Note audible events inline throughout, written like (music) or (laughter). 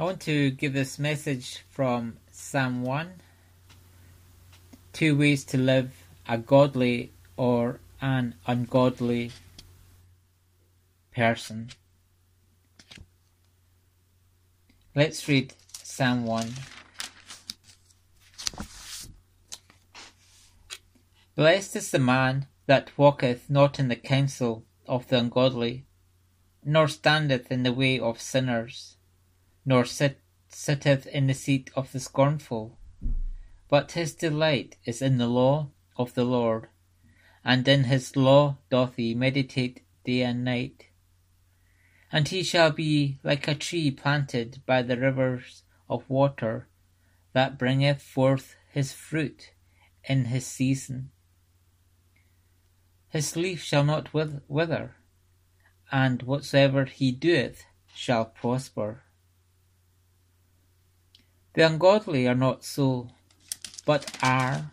I want to give this message from Psalm 1 Two ways to live a godly or an ungodly person. Let's read Psalm 1. Blessed is the man that walketh not in the counsel of the ungodly, nor standeth in the way of sinners nor sit, sitteth in the seat of the scornful. But his delight is in the law of the Lord, and in his law doth he meditate day and night. And he shall be like a tree planted by the rivers of water, that bringeth forth his fruit in his season. His leaf shall not wither, and whatsoever he doeth shall prosper. The ungodly are not so, but are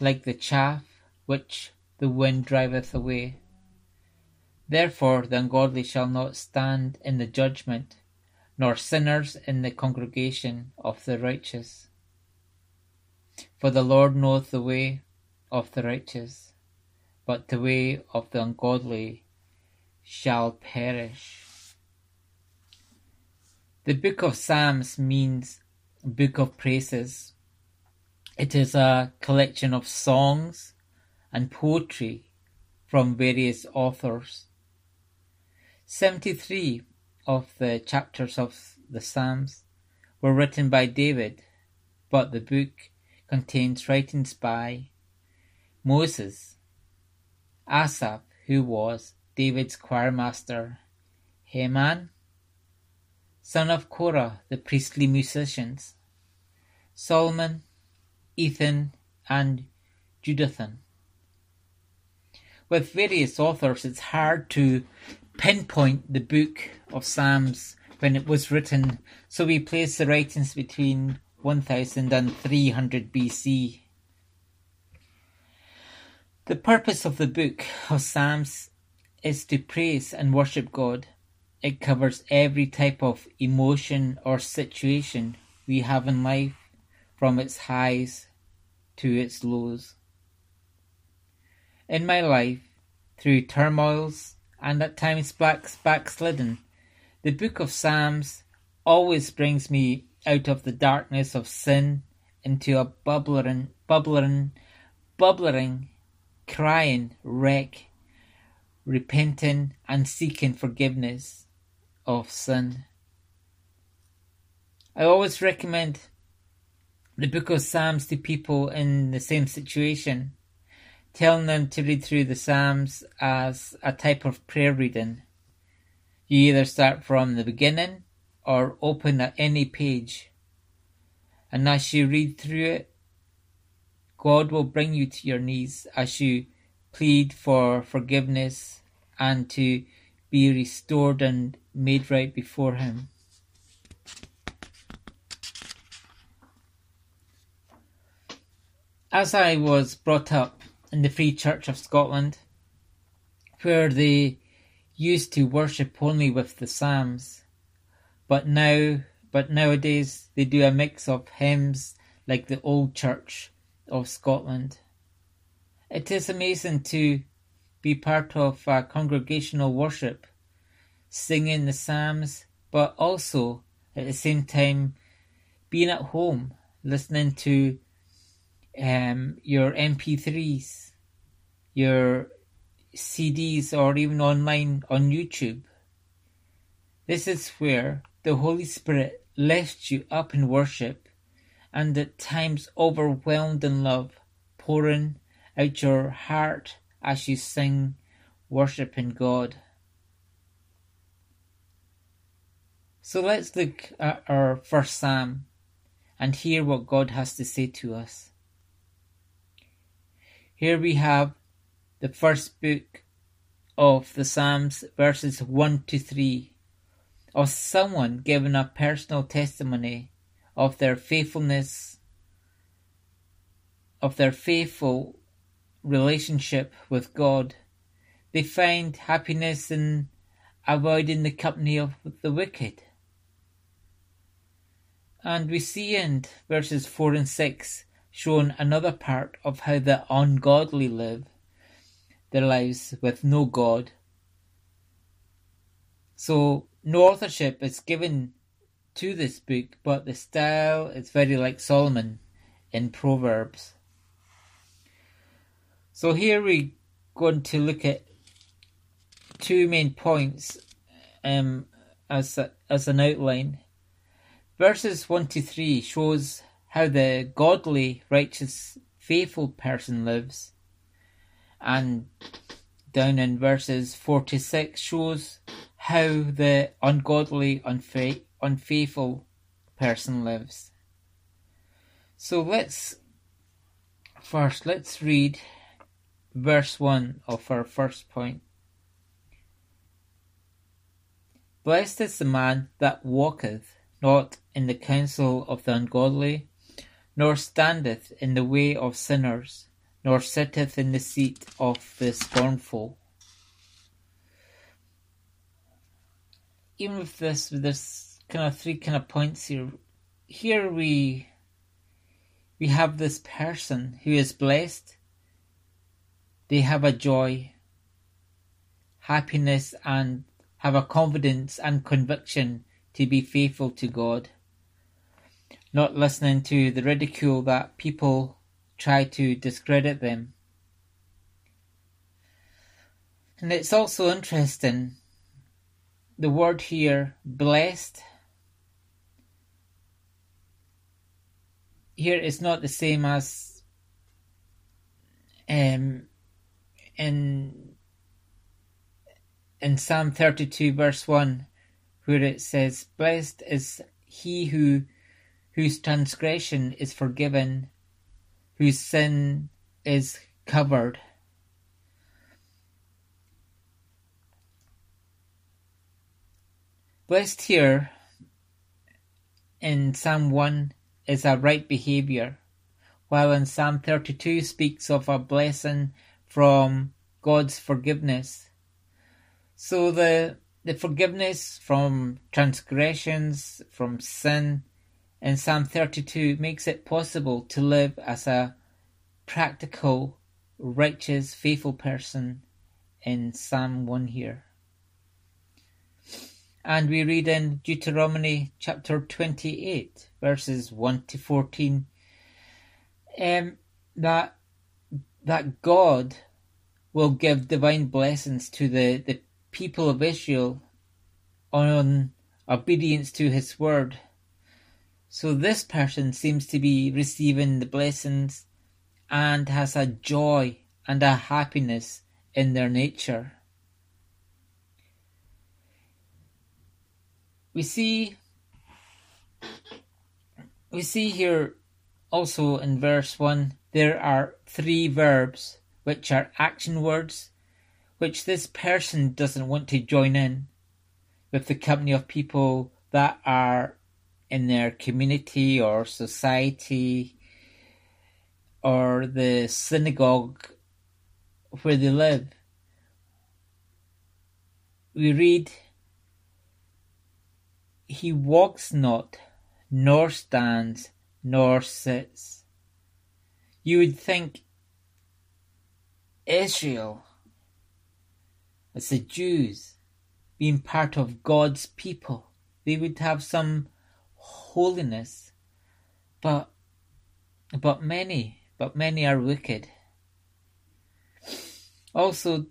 like the chaff which the wind driveth away. Therefore the ungodly shall not stand in the judgment, nor sinners in the congregation of the righteous. For the Lord knoweth the way of the righteous, but the way of the ungodly shall perish. The book of Psalms means book of praises. It is a collection of songs and poetry from various authors. 73 of the chapters of the Psalms were written by David, but the book contains writings by Moses, Asaph, who was David's choirmaster, Heman, son of Korah, the priestly musicians, Solomon, Ethan, and Jeduthun. With various authors, it's hard to pinpoint the book of Psalms when it was written, so we place the writings between 1000 and 300 BC. The purpose of the book of Psalms is to praise and worship God. It covers every type of emotion or situation we have in life, from its highs to its lows. In my life, through turmoils and at times backslidden, the book of Psalms always brings me out of the darkness of sin into a bubbling, bubbling, bubbling, crying wreck, repenting and seeking forgiveness of sin. I always recommend the book of Psalms to people in the same situation, telling them to read through the Psalms as a type of prayer reading. You either start from the beginning or open at any page. And as you read through it, God will bring you to your knees as you plead for forgiveness and to be restored and made right before Him. As I was brought up in the Free Church of Scotland, where they used to worship only with the Psalms, but now, but nowadays they do a mix of hymns like the Old Church of Scotland. It is amazing to be part of a congregational worship, singing the Psalms, but also at the same time being at home, listening to um, your MP3s, your CDs, or even online on YouTube. This is where the Holy Spirit lifts you up in worship and at times overwhelmed in love, pouring out your heart as you sing worshiping God. So let's look at our first psalm and hear what God has to say to us. Here we have the first book of the Psalms, verses 1 to 3, of someone giving a personal testimony of their faithfulness, of their faithful relationship with God. They find happiness in avoiding the company of the wicked. And we see in verses 4 and 6 shown another part of how the ungodly live their lives with no God. So, no authorship is given to this book, but the style is very like Solomon in Proverbs. So, here we're going to look at two main points um, as, a, as an outline. Verses 1 to 3 shows how the godly, righteous, faithful person lives. And down in verses 4 to 6 shows how the ungodly, unfa- unfaithful person lives. So let's first let's read verse 1 of our first point. Blessed is the man that walketh not in the counsel of the ungodly, nor standeth in the way of sinners, nor sitteth in the seat of the scornful. Even with this, this kind of three kind of points here, here we we have this person who is blessed. They have a joy, happiness, and have a confidence and conviction to be faithful to God not listening to the ridicule that people try to discredit them. And it's also interesting the word here, blessed, here is not the same as um, in in Psalm 32 verse 1 where it says blessed is he who whose transgression is forgiven, whose sin is covered. Blessed here in Psalm 1 is a right behavior, while in Psalm 32 speaks of a blessing from God's forgiveness. So the the forgiveness from transgressions, from sin, in Psalm 32 makes it possible to live as a practical, righteous, faithful person in Psalm 1 here. And we read in Deuteronomy chapter 28, verses 1 to 14, um, that, that God will give divine blessings to the, the people of Israel on obedience to his word so this person seems to be receiving the blessings and has a joy and a happiness in their nature. We see we see here also in verse 1 there are three verbs which are action words which this person doesn't want to join in with the company of people that are in their community or society or the synagogue where they live. We read, He walks not, nor stands, nor sits. You would think Israel, as the Jews, being part of God's people, they would have some holiness, but but many, but many are wicked. Also,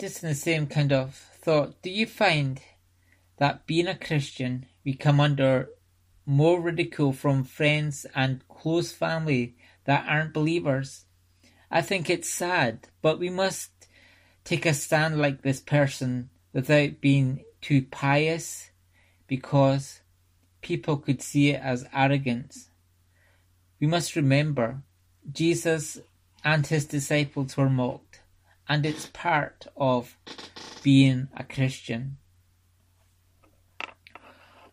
just in the same kind of thought, do you find that being a Christian, we come under more ridicule from friends and close family that aren't believers? I think it's sad, but we must take a stand like this person without being too pious because people could see it as arrogance. We must remember Jesus and his disciples were mocked, and it's part of being a Christian.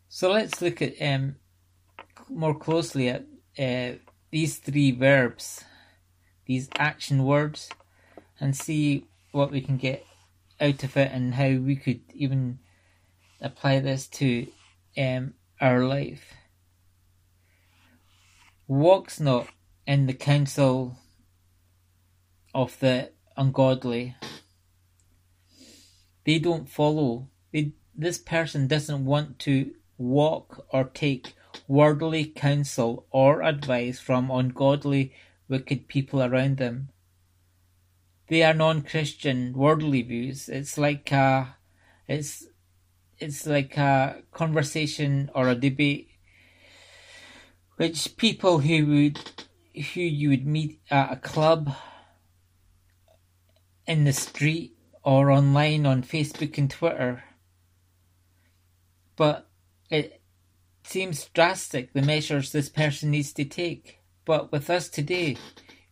So let's look at um, more closely at uh, these three verbs, these action words, and see what we can get out of it and how we could even apply this to um, our life. walks not in the counsel of the ungodly. They don't follow. They, this person doesn't want to walk or take worldly counsel or advice from ungodly, wicked people around them. They are non-Christian worldly views. It's like a, it's, it's like a conversation or a debate which people who would who you would meet at a club in the street or online on Facebook and Twitter. But it seems drastic the measures this person needs to take. But with us today,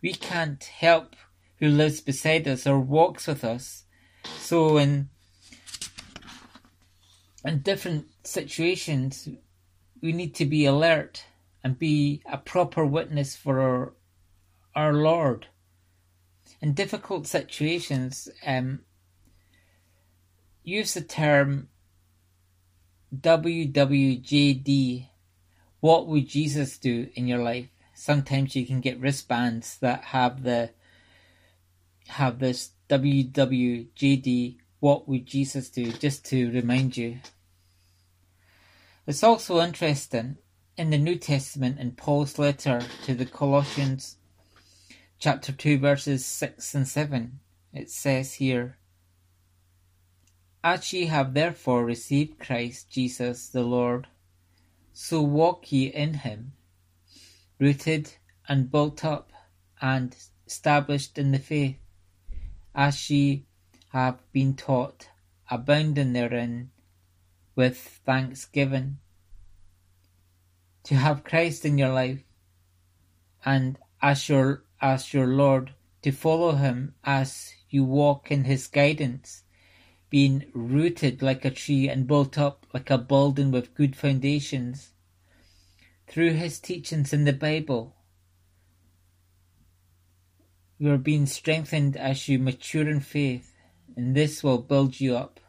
we can't help who lives beside us or walks with us. So in in different situations, we need to be alert and be a proper witness for our, our Lord. In difficult situations, um, use the term WWJD. What would Jesus do in your life? Sometimes you can get wristbands that have the have this WWJD. What would Jesus do? Just to remind you. It's also interesting in the New Testament in Paul's letter to the Colossians, chapter 2, verses 6 and 7, it says here, As ye have therefore received Christ Jesus the Lord, so walk ye in him, rooted and built up and established in the faith, as ye have been taught, abounding therein with thanksgiving. To have Christ in your life and as your as your Lord to follow him as you walk in his guidance being rooted like a tree and built up like a building with good foundations. Through his teachings in the Bible you are being strengthened as you mature in faith and this will build you up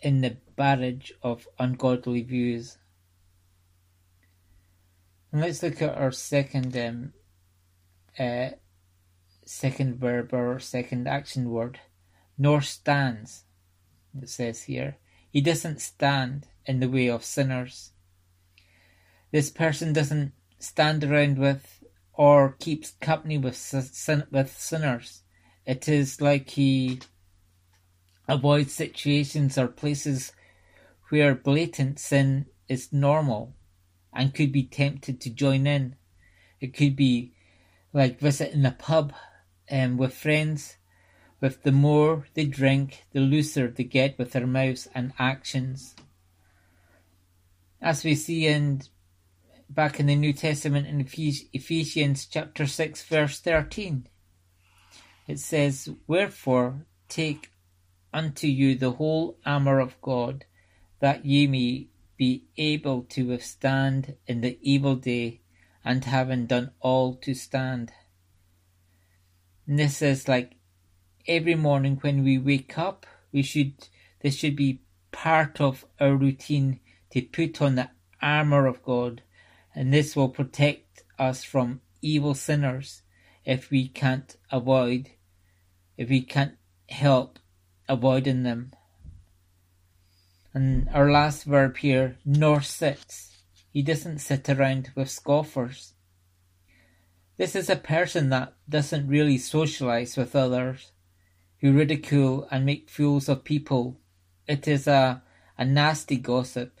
in the barrage of ungodly views and let's look at our second um, uh, second verb or second action word, nor stands. It says here, he doesn't stand in the way of sinners. This person doesn't stand around with or keeps company with sin- with sinners. It is like he avoids situations or places where blatant sin is normal and could be tempted to join in. It could be like visiting a pub um, with friends. With the more they drink, the looser they get with their mouths and actions. As we see in back in the New Testament in Ephesians chapter 6 verse 13. It says, Wherefore take unto you the whole armour of God, that ye may be able to withstand in the evil day, and having done all to stand. And this is like every morning when we wake up, we should this should be part of our routine to put on the armour of God, and this will protect us from evil sinners if we can't avoid, if we can't help avoiding them. And our last verb here, nor sits. He doesn't sit around with scoffers. This is a person that doesn't really socialize with others, who ridicule and make fools of people. It is a, a nasty gossip.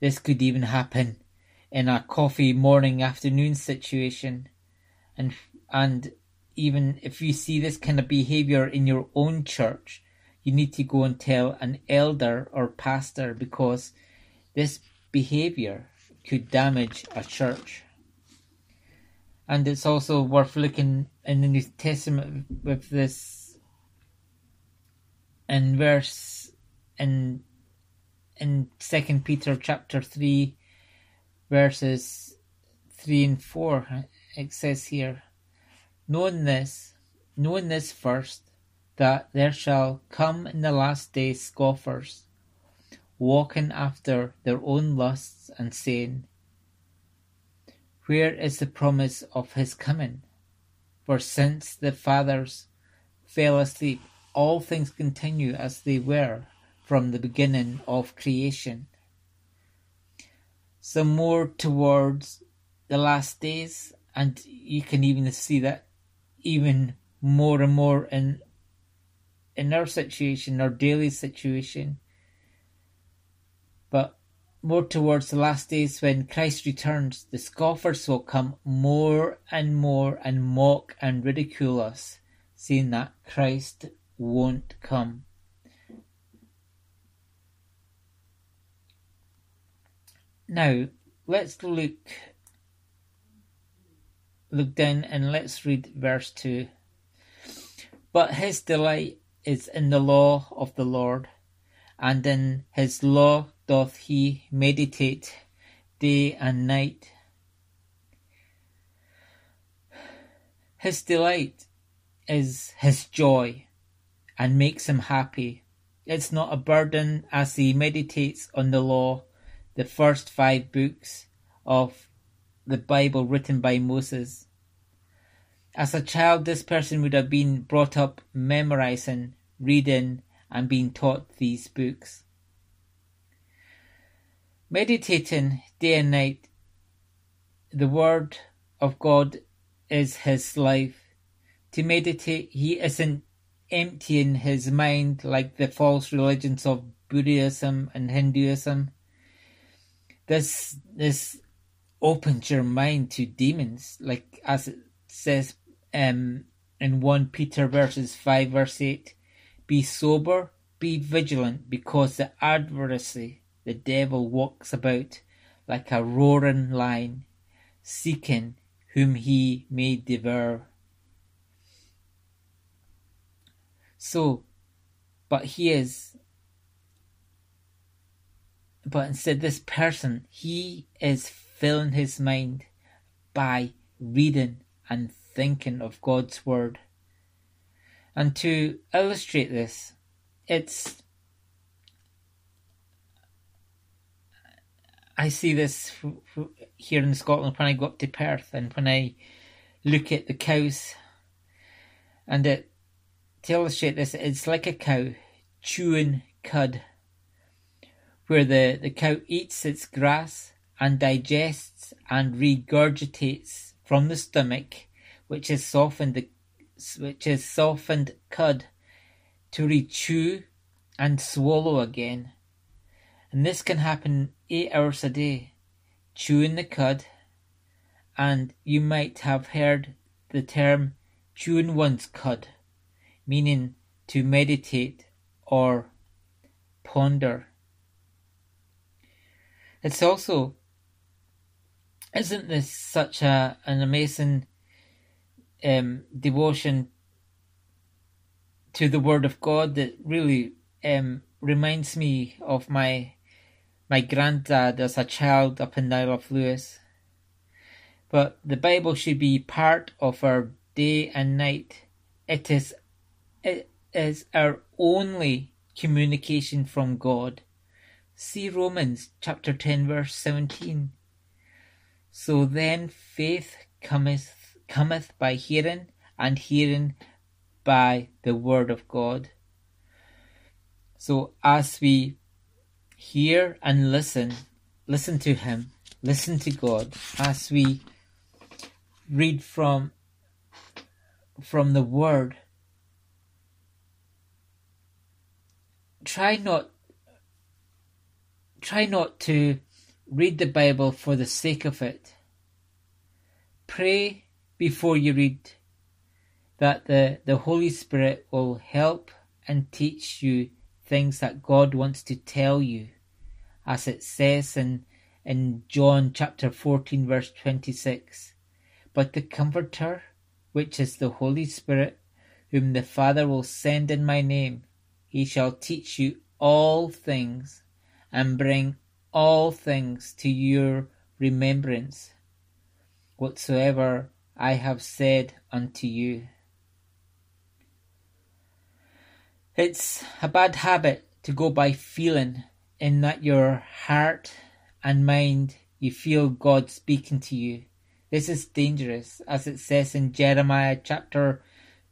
This could even happen in a coffee morning afternoon situation. And, and even if you see this kind of behavior in your own church, you need to go and tell an elder or pastor because this behavior could damage a church. And it's also worth looking in the New Testament with this in verse in in Second Peter chapter three verses three and four it says here knowing this knowing this first that there shall come in the last days scoffers, walking after their own lusts, and saying, Where is the promise of his coming? For since the fathers fell asleep, all things continue as they were from the beginning of creation. Some more towards the last days, and you can even see that even more and more in in our situation, our daily situation. But more towards the last days when Christ returns, the scoffers will come more and more and mock and ridicule us, saying that Christ won't come. Now, let's look look down and let's read verse 2. But his delight is in the law of the Lord, and in his law doth he meditate day and night. His delight is his joy and makes him happy. It's not a burden as he meditates on the law, the first five books of the Bible written by Moses. As a child, this person would have been brought up memorizing, reading, and being taught these books. Meditating day and night, the Word of God is his life. To meditate, he isn't emptying his mind like the false religions of Buddhism and Hinduism. This this opens your mind to demons, like as it says um, in 1 Peter verses 5 verse 8 Be sober, be vigilant, because the adversary, the devil, walks about like a roaring lion, seeking whom he may devour. So, but he is, but instead, this person, he is filling his mind by reading and thinking of God's Word. And to illustrate this, it's I see this here in Scotland when I go up to Perth and when I look at the cows. And it, to illustrate this, it's like a cow chewing cud, where the, the cow eats its grass and digests and regurgitates from the stomach which is softened which is softened cud to rechew and swallow again. And this can happen eight hours a day, chewing the cud, and you might have heard the term chewing one's cud, meaning to meditate or ponder. It's also, isn't this such a, an amazing um, devotion to the Word of God that really um, reminds me of my my granddad as a child up in Isle of Lewis. But the Bible should be part of our day and night. It is it is our only communication from God. See Romans chapter 10 verse 17. So then faith cometh cometh by hearing, and hearing by the word of God. So as we hear and listen, listen to Him, listen to God, as we read from from the Word, try not try not to read the Bible for the sake of it. Pray before you read that the, the Holy Spirit will help and teach you things that God wants to tell you, as it says in, in John chapter 14, verse 26. But the Comforter, which is the Holy Spirit, whom the Father will send in my name, he shall teach you all things and bring all things to your remembrance, whatsoever I have said unto you. It's a bad habit to go by feeling, in that your heart and mind you feel God speaking to you, This is dangerous, as it says in Jeremiah chapter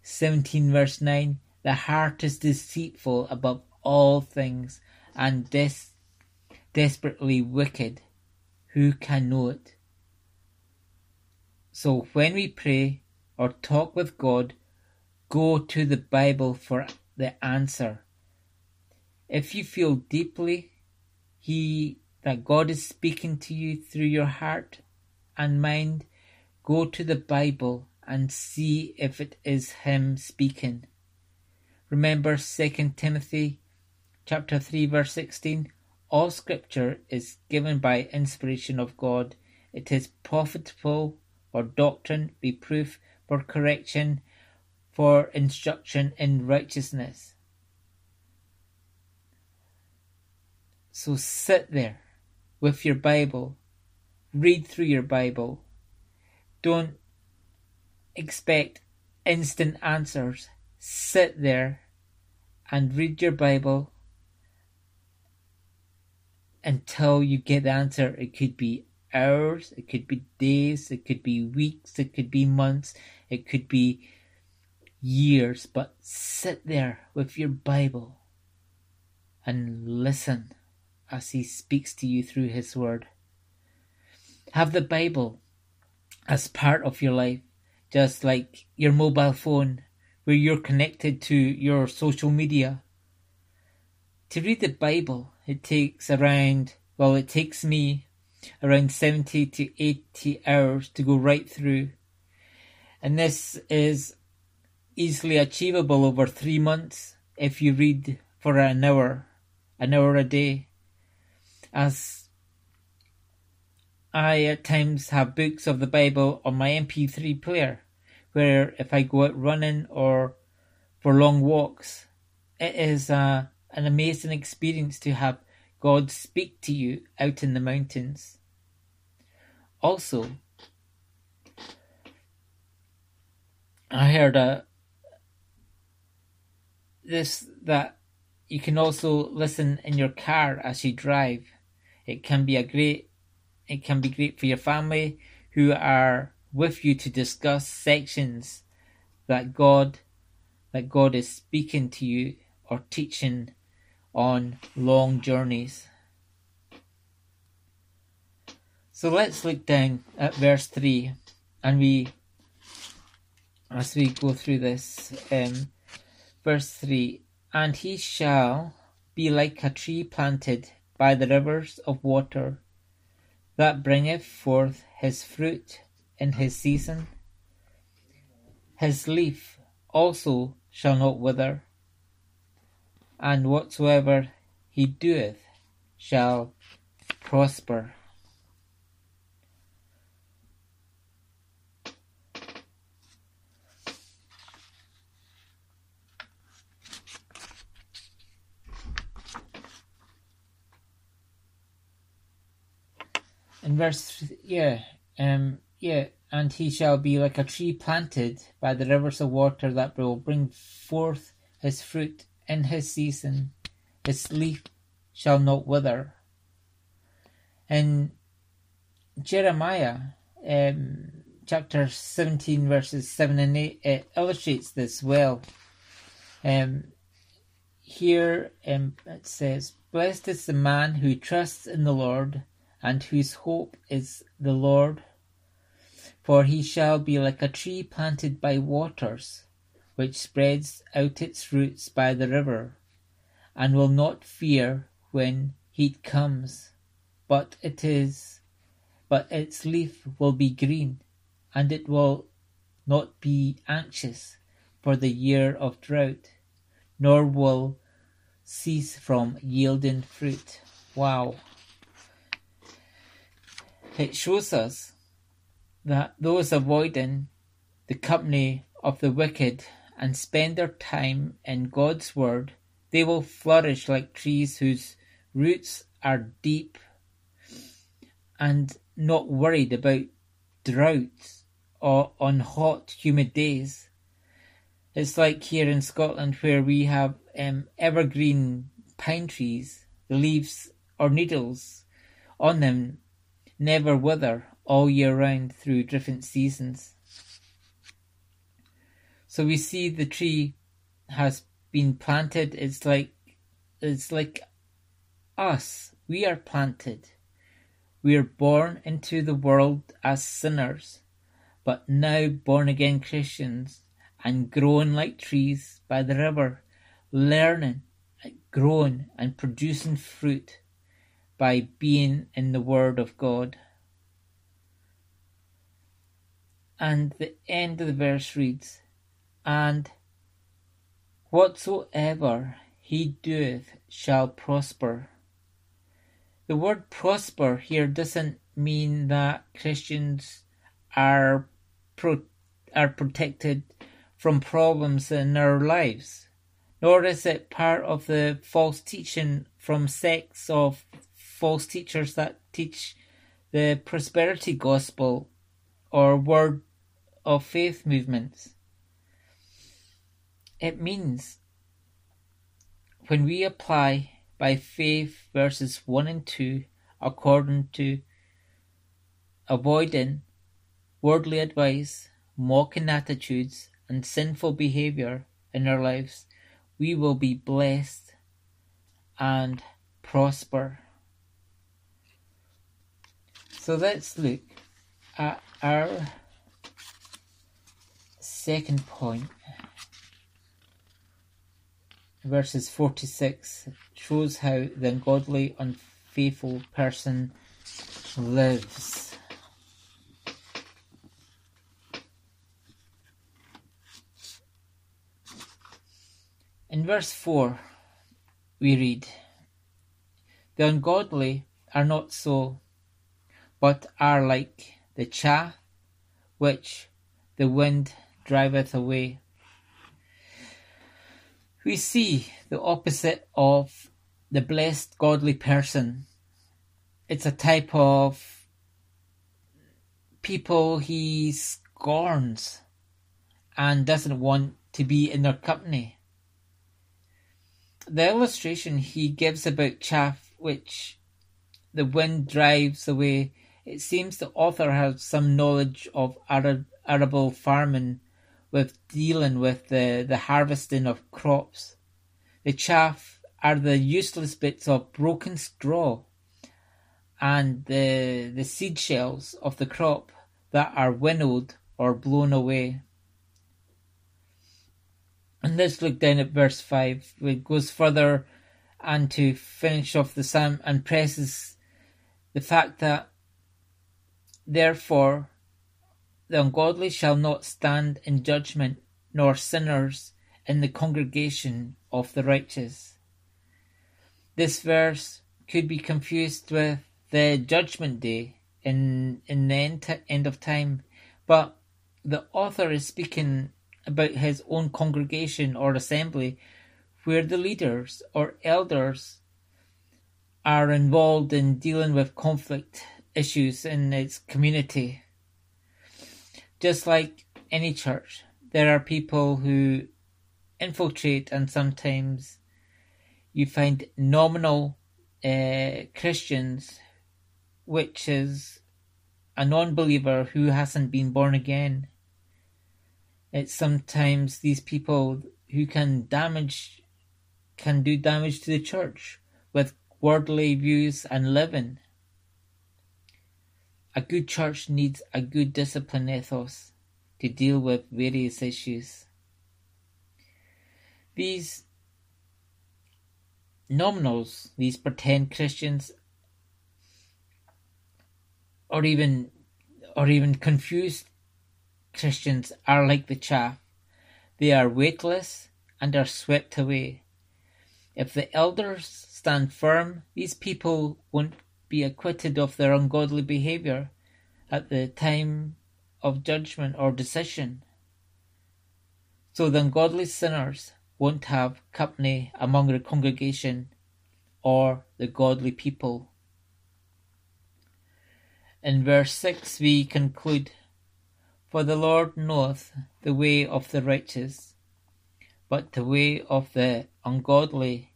17, verse 9 The heart is deceitful above all things and des- desperately wicked. Who can know it? So when we pray or talk with God, go to the Bible for the answer. If you feel deeply he that God is speaking to you through your heart and mind, go to the Bible and see if it is him speaking. Remember 2 Timothy chapter 3 verse 16 all scripture is given by inspiration of God it is profitable for doctrine reproof for correction for instruction in righteousness so sit there with your bible read through your bible don't expect instant answers. Sit there and read your Bible until you get the answer. It could be hours, it could be days, it could be weeks, it could be months, it could be years, but sit there with your Bible and listen as He speaks to you through His Word. Have the Bible as part of your life just like your mobile phone, where you're connected to your social media. To read the Bible, it takes around, well, it takes me around 70 to 80 hours to go right through. And this is easily achievable over three months if you read for an hour, an hour a day. As I at times have books of the Bible on my MP3 player, where if I go out running or for long walks, it is uh, an amazing experience to have God speak to you out in the mountains. Also, I heard a this that you can also listen in your car as you drive. It can be a great it can be great for your family who are with you to discuss sections that God that God is speaking to you or teaching on long journeys. So let's look down at verse 3 and we as we go through this um, verse 3 and he shall be like a tree planted by the rivers of water that bringeth forth his fruit in his season. His leaf also shall not wither, and whatsoever he doeth shall prosper. in verse yeah um yeah and he shall be like a tree planted by the rivers of water that will bring forth his fruit in his season his leaf shall not wither and jeremiah um, chapter 17 verses 7 and 8 it illustrates this well um, here um, it says blessed is the man who trusts in the lord and whose hope is the Lord. For he shall be like a tree planted by waters, which spreads out its roots by the river, and will not fear when heat comes, but it is but its leaf will be green, and it will not be anxious for the year of drought, nor will cease from yielding fruit. Wow. It shows us that those avoiding the company of the wicked and spend their time in God's Word, they will flourish like trees whose roots are deep and not worried about droughts or on hot, humid days. It's like here in Scotland where we have um, evergreen pine trees, the leaves or needles on them never wither all year round through different seasons. So we see the tree has been planted. It's like it's like us. We are planted. We are born into the world as sinners, but now born again Christians and growing like trees by the river, learning, growing and producing fruit by being in the Word of God. And the end of the verse reads, And whatsoever he doeth shall prosper. The word prosper here doesn't mean that Christians are pro- are protected from problems in their lives, nor is it part of the false teaching from sects of false teachers that teach the prosperity gospel or word of faith movements. It means when we apply by faith verses 1 and 2 according to avoiding worldly advice, mocking attitudes, and sinful behavior in our lives, we will be blessed and prosper. So let's look at our second point. Verses 46 shows how the ungodly, unfaithful person lives. In verse 4, we read, The ungodly are not so but are like the chaff which the wind driveth away. We see the opposite of the blessed godly person. It's a type of people he scorns and doesn't want to be in their company. The illustration he gives about chaff which the wind drives away it seems the author has some knowledge of arable farming with dealing with the, the harvesting of crops. The chaff are the useless bits of broken straw and the, the seed shells of the crop that are winnowed or blown away. And let's look down at verse 5, it goes further and to finish off the psalm and presses the fact that Therefore the ungodly shall not stand in judgment, nor sinners in the congregation of the righteous. This verse could be confused with the judgment day in, in the end, end of time, but the author is speaking about his own congregation or assembly where the leaders or elders are involved in dealing with conflict issues in its community. Just like any church, there are people who infiltrate and sometimes you find nominal uh, Christians, which is a non believer who hasn't been born again. It's sometimes these people who can damage, can do damage to the church with worldly views and living. A good church needs a good discipline ethos to deal with various issues. These nominals, these pretend Christians, or even or even confused Christians are like the chaff. They are weightless and are swept away. If the elders stand firm, these people won't be acquitted of their ungodly behavior at the time of judgment or decision. So the ungodly sinners won't have company among the congregation or the godly people. In verse 6 we conclude, For the Lord knoweth the way of the righteous, but the way of the ungodly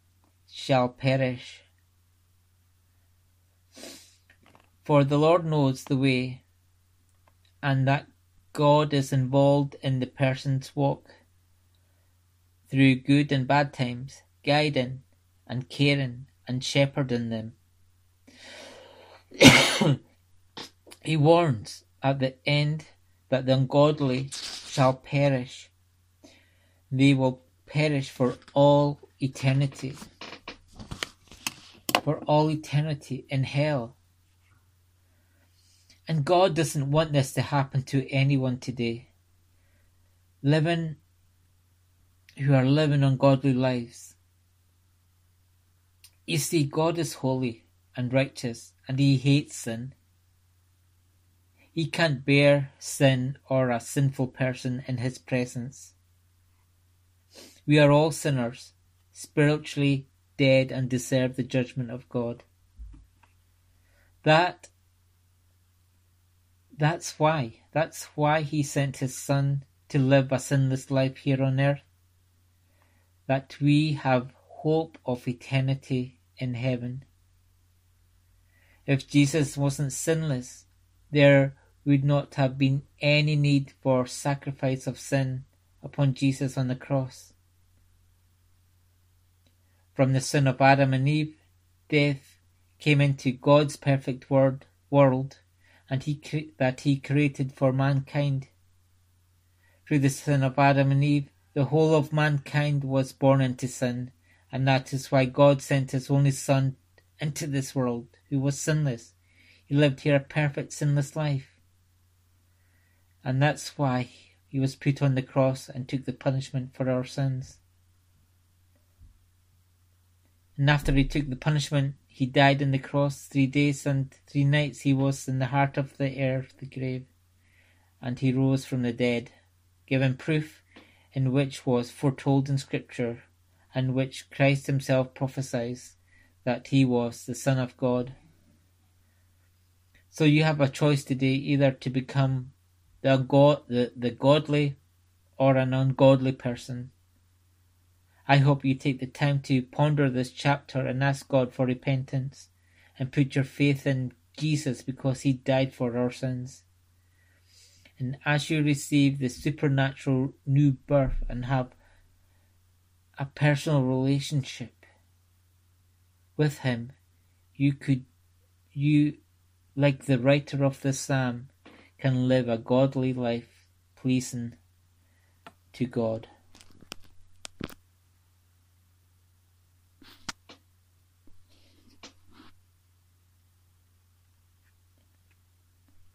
shall perish. For the Lord knows the way and that God is involved in the person's walk through good and bad times, guiding and caring and shepherding them. (coughs) he warns at the end that the ungodly shall perish. They will perish for all eternity. For all eternity in hell. And God doesn't want this to happen to anyone today. Living, who are living ungodly lives. You see, God is holy and righteous, and He hates sin. He can't bear sin or a sinful person in His presence. We are all sinners, spiritually dead, and deserve the judgment of God. That that's why. That's why he sent his son to live a sinless life here on earth. That we have hope of eternity in heaven. If Jesus wasn't sinless, there would not have been any need for sacrifice of sin upon Jesus on the cross. From the sin of Adam and Eve, death came into God's perfect word, world and he that he created for mankind. Through the sin of Adam and Eve, the whole of mankind was born into sin, and that is why God sent his only Son into this world, who was sinless. He lived here a perfect sinless life. And that's why he was put on the cross and took the punishment for our sins. And after he took the punishment, he died on the cross. Three days and three nights he was in the heart of the earth, the grave. And he rose from the dead, giving proof in which was foretold in Scripture, and which Christ himself prophesies that he was the Son of God. So you have a choice today either to become the, God, the, the godly or an ungodly person. I hope you take the time to ponder this chapter and ask God for repentance and put your faith in Jesus because he died for our sins. And as you receive the supernatural new birth and have a personal relationship with him, you could, you, like the writer of the psalm, can live a godly life pleasing to God.